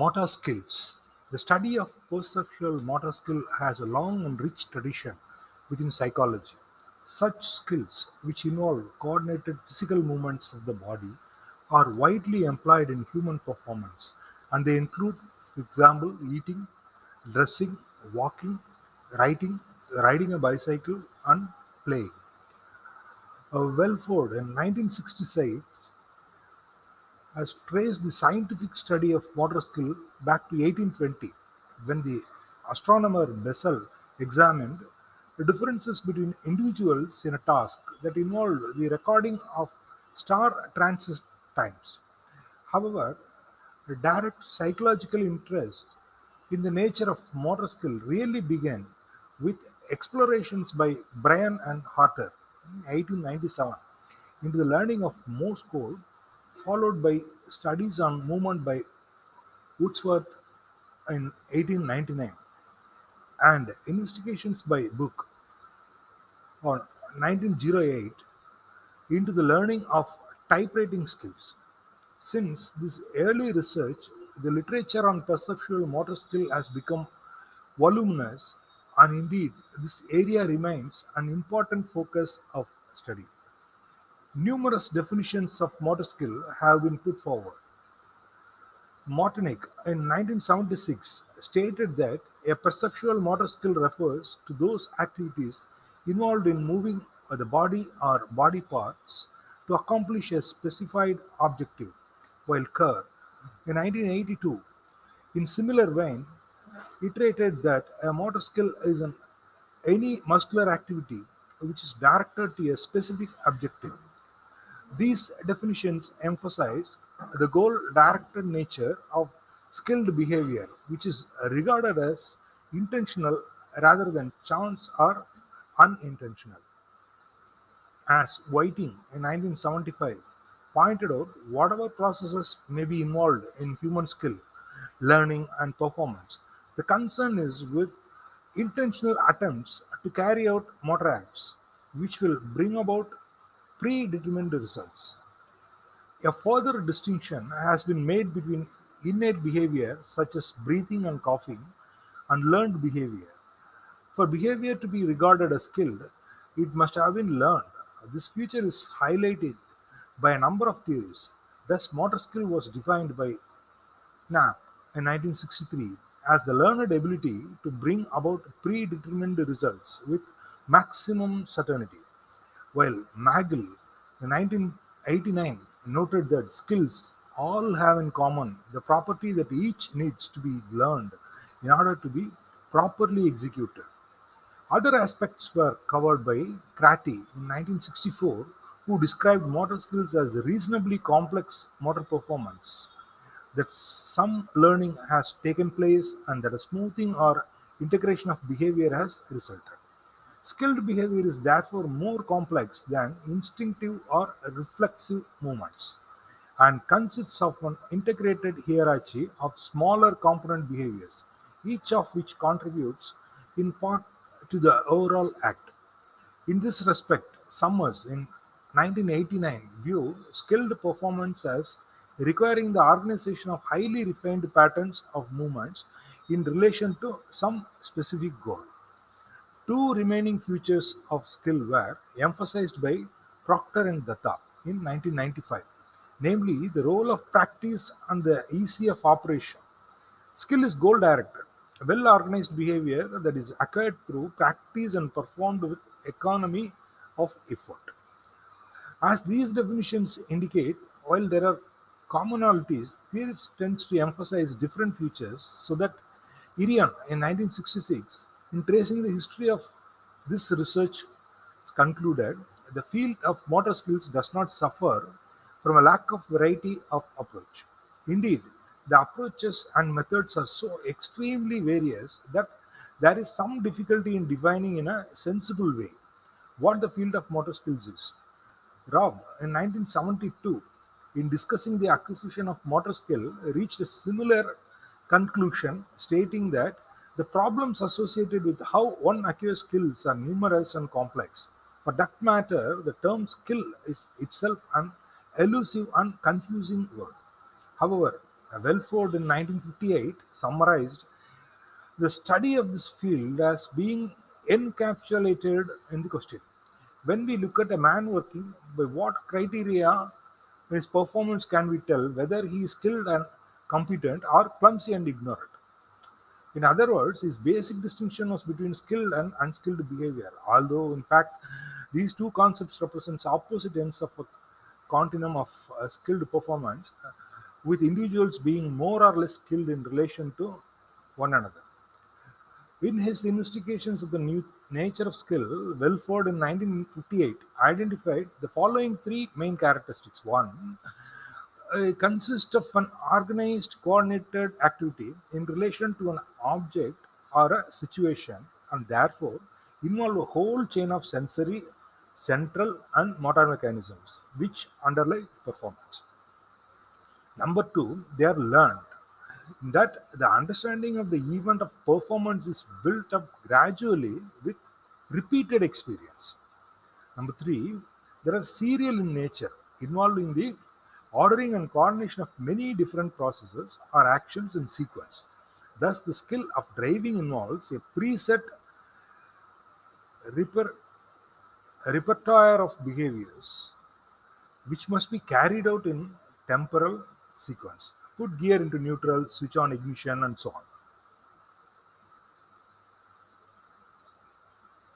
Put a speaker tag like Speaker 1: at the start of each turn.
Speaker 1: Motor skills. The study of perceptual motor skill has a long and rich tradition within psychology. Such skills, which involve coordinated physical movements of the body, are widely employed in human performance, and they include, for example, eating, dressing, walking, writing, riding a bicycle, and playing. Uh, Welford in 1966 has traced the scientific study of motor skill back to 1820 when the astronomer Bessel examined the differences between individuals in a task that involved the recording of star transit times. However, a direct psychological interest in the nature of motor skill really began with explorations by Bryan and Harter in 1897 into the learning of Morse code, followed by studies on movement by Woodworth in 1899 and investigations by Book on 1908 into the learning of typewriting skills. Since this early research, the literature on perceptual motor skill has become voluminous, and indeed, this area remains an important focus of study. Numerous definitions of motor skill have been put forward. Marteniuk in 1976 stated that a perceptual motor skill refers to those activities involved in moving the body or body parts to accomplish a specified objective, while Kerr in 1982, in similar vein, iterated that a motor skill is an any muscular activity which is directed to a specific objective. These definitions emphasize the goal directed nature of skilled behavior, which is regarded as intentional rather than chance or unintentional. As Whiting in 1975 pointed out, whatever processes may be involved in human skill, learning, and performance, the concern is with intentional attempts to carry out motor acts which will bring about predetermined results. A further distinction has been made between innate behavior, such as breathing and coughing, and learned behavior. For behavior to be regarded as skilled, it must have been learned. This feature is highlighted by a number of theories. Thus, motor skill was defined by Knapp in 1963 as the learned ability to bring about predetermined results with maximum certainty, while Magill in 1989 noted that skills all have in common the property that each needs to be learned in order to be properly executed. Other aspects were covered by Cratty in 1964, who described motor skills as reasonably complex motor performance, that some learning has taken place and that a smoothing or integration of behavior has resulted. Skilled behavior is therefore more complex than instinctive or reflexive movements and consists of an integrated hierarchy of smaller component behaviors, each of which contributes in part to the overall act. In this respect, Summers in 1989 viewed skilled performance as requiring the organization of highly refined patterns of movements in relation to some specific goal. Two remaining features of skill were emphasized by Proctor and Dutta in 1995, namely the role of practice and the ease of operation. Skill is goal directed, well organized behavior that is acquired through practice and performed with economy of effort. As these definitions indicate, while there are commonalities, theorists tend to emphasize different features so that Irion in 1966, in tracing the history of this research, concluded the field of motor skills does not suffer from a lack of variety of approach. Indeed, the approaches and methods are so extremely various that there is some difficulty in defining in a sensible way what the field of motor skills is. Robb, in 1972, in discussing the acquisition of motor skill, reached a similar conclusion, stating that the problems associated with how one acquires skills are numerous and complex. For that matter, the term skill is itself an elusive and confusing word. However, Welford in 1958 summarized the study of this field as being encapsulated in the question. When we look at a man working, by what criteria his performance can we tell whether he is skilled and competent or clumsy and ignorant? In other words, his basic distinction was between skilled and unskilled behavior, although in fact these two concepts represent opposite ends of a continuum of uh, skilled performance, uh, with individuals being more or less skilled in relation to one another. In his investigations of the new nature of skill, Welford in 1958 identified the following three main characteristics. One, consists of an organized, coordinated activity in relation to an object or a situation, and therefore involve a whole chain of sensory, central, and motor mechanisms which underlie performance. Number two, they are learned. That the understanding of the event of performance is built up gradually with repeated experience. Number three, they are serial in nature, involving the ordering and coordination of many different processes or actions in sequence. Thus, the skill of driving involves a preset reper- repertoire of behaviors which must be carried out in temporal sequence. Put gear into neutral, switch on ignition, and so on.